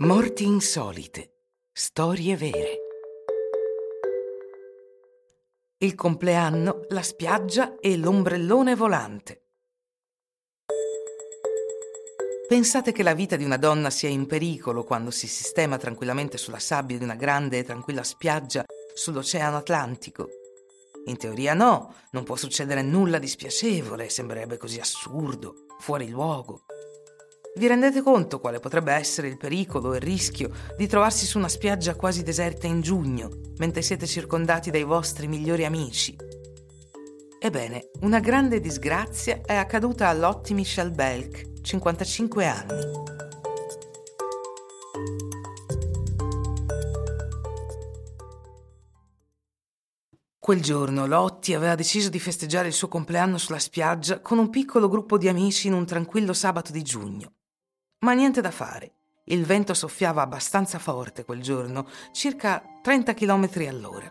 Morti insolite. Storie vere. Il compleanno, la spiaggia e l'ombrellone volante. Pensate che la vita di una donna sia in pericolo quando si sistema tranquillamente sulla sabbia di una grande e tranquilla spiaggia sull'Oceano Atlantico? In teoria no, non può succedere nulla di spiacevole, sembrerebbe così assurdo, fuori luogo. Vi rendete conto quale potrebbe essere il pericolo e il rischio di trovarsi su una spiaggia quasi deserta in giugno, mentre siete circondati dai vostri migliori amici? Ebbene, una grande disgrazia è accaduta a Lottie Michelle Belk, 55 anni. Quel giorno Lottie aveva deciso di festeggiare il suo compleanno sulla spiaggia con un piccolo gruppo di amici in un tranquillo sabato di giugno. Ma niente da fare. Il vento soffiava abbastanza forte quel giorno, circa 30 km all'ora.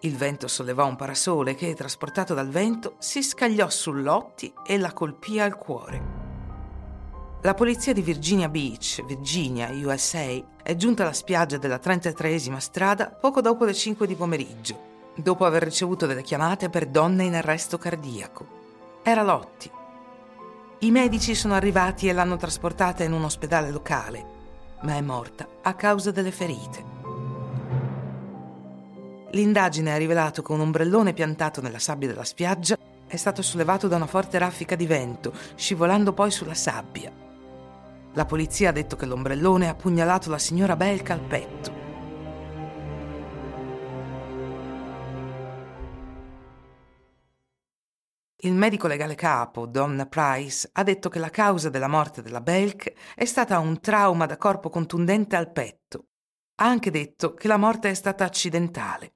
Il vento sollevò un parasole che, trasportato dal vento, si scagliò su Lotti e la colpì al cuore. La polizia di Virginia Beach, Virginia, USA, è giunta alla spiaggia della 33esima strada poco dopo le 5 di pomeriggio, dopo aver ricevuto delle chiamate per donne in arresto cardiaco. Era Lotti, i medici sono arrivati e l'hanno trasportata in un ospedale locale, ma è morta a causa delle ferite. L'indagine ha rivelato che un ombrellone piantato nella sabbia della spiaggia è stato sollevato da una forte raffica di vento, scivolando poi sulla sabbia. La polizia ha detto che l'ombrellone ha pugnalato la signora Belka al petto. Il medico legale capo, Donna Price, ha detto che la causa della morte della Belk è stata un trauma da corpo contundente al petto. Ha anche detto che la morte è stata accidentale.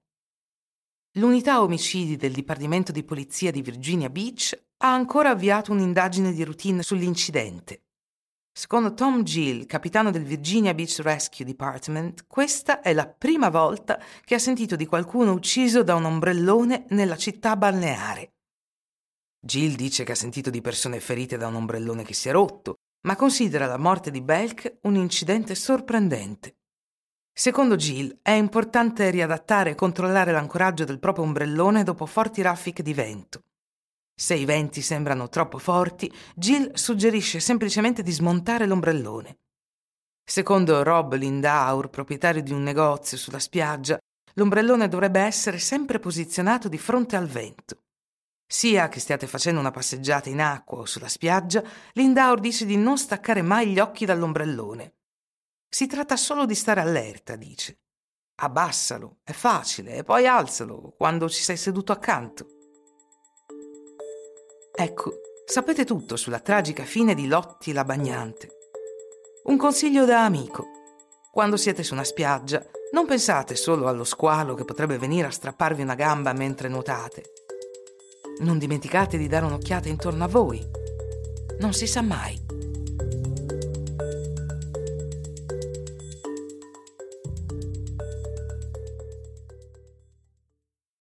L'unità omicidi del Dipartimento di Polizia di Virginia Beach ha ancora avviato un'indagine di routine sull'incidente. Secondo Tom Gill, capitano del Virginia Beach Rescue Department, questa è la prima volta che ha sentito di qualcuno ucciso da un ombrellone nella città balneare. Jill dice che ha sentito di persone ferite da un ombrellone che si è rotto, ma considera la morte di Belk un incidente sorprendente. Secondo Jill è importante riadattare e controllare l'ancoraggio del proprio ombrellone dopo forti raffiche di vento. Se i venti sembrano troppo forti, Jill suggerisce semplicemente di smontare l'ombrellone. Secondo Rob Lindaur, proprietario di un negozio sulla spiaggia, l'ombrellone dovrebbe essere sempre posizionato di fronte al vento. Sia che stiate facendo una passeggiata in acqua o sulla spiaggia, Lindaur dice di non staccare mai gli occhi dall'ombrellone. Si tratta solo di stare allerta, dice. Abbassalo, è facile, e poi alzalo quando ci sei seduto accanto. Ecco, sapete tutto sulla tragica fine di Lotti la bagnante. Un consiglio da amico. Quando siete su una spiaggia, non pensate solo allo squalo che potrebbe venire a strapparvi una gamba mentre nuotate non dimenticate di dare un'occhiata intorno a voi. Non si sa mai.